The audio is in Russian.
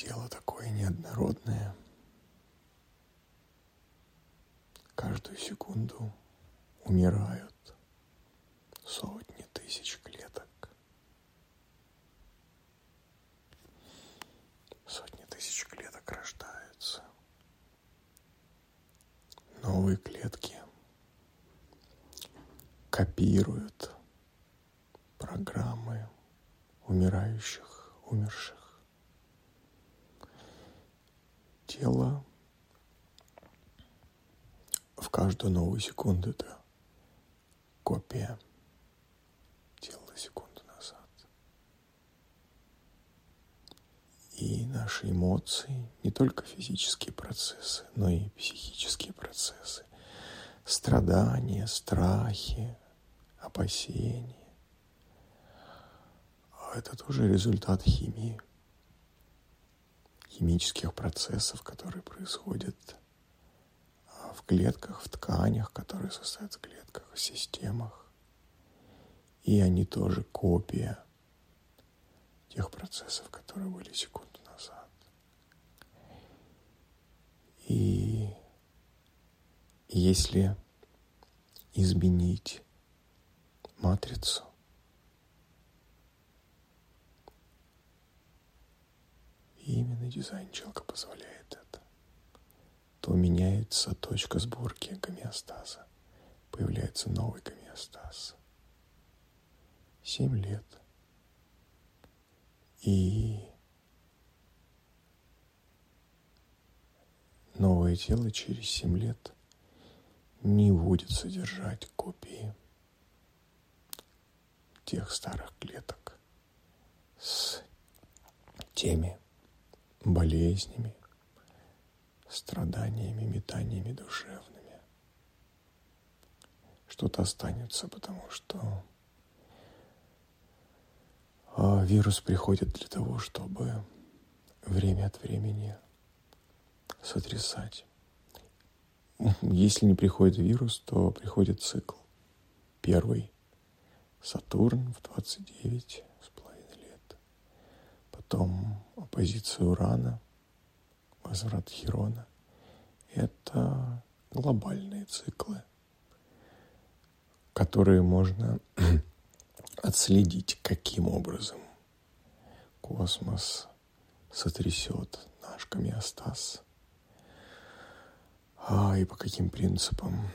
Тело такое неоднородное. Каждую секунду умирают сотни тысяч клеток. Сотни тысяч клеток рождаются. Новые клетки копируют программы умирающих, умерших. Тело в каждую новую секунду. Это копия тела секунду назад. И наши эмоции, не только физические процессы, но и психические процессы, страдания, страхи, опасения, это тоже результат химии, химических процессов, которые происходят а, в клетках, в тканях, которые состоят в клетках, в системах. И они тоже копия тех процессов, которые были секунду назад. И если изменить матрицу, и именно дизайн челка позволяет это, то меняется точка сборки гомеостаза, появляется новый гомеостаз. Семь лет. И новое тело через семь лет не будет содержать копии тех старых клеток с теми болезнями, страданиями, метаниями душевными. Что-то останется, потому что а, вирус приходит для того, чтобы время от времени сотрясать. Если не приходит вирус, то приходит цикл. Первый – Сатурн в 29 оппозиция Урана, возврат Хирона. Это глобальные циклы, которые можно отследить, каким образом космос сотрясет наш гомеостаз, а, и по каким принципам.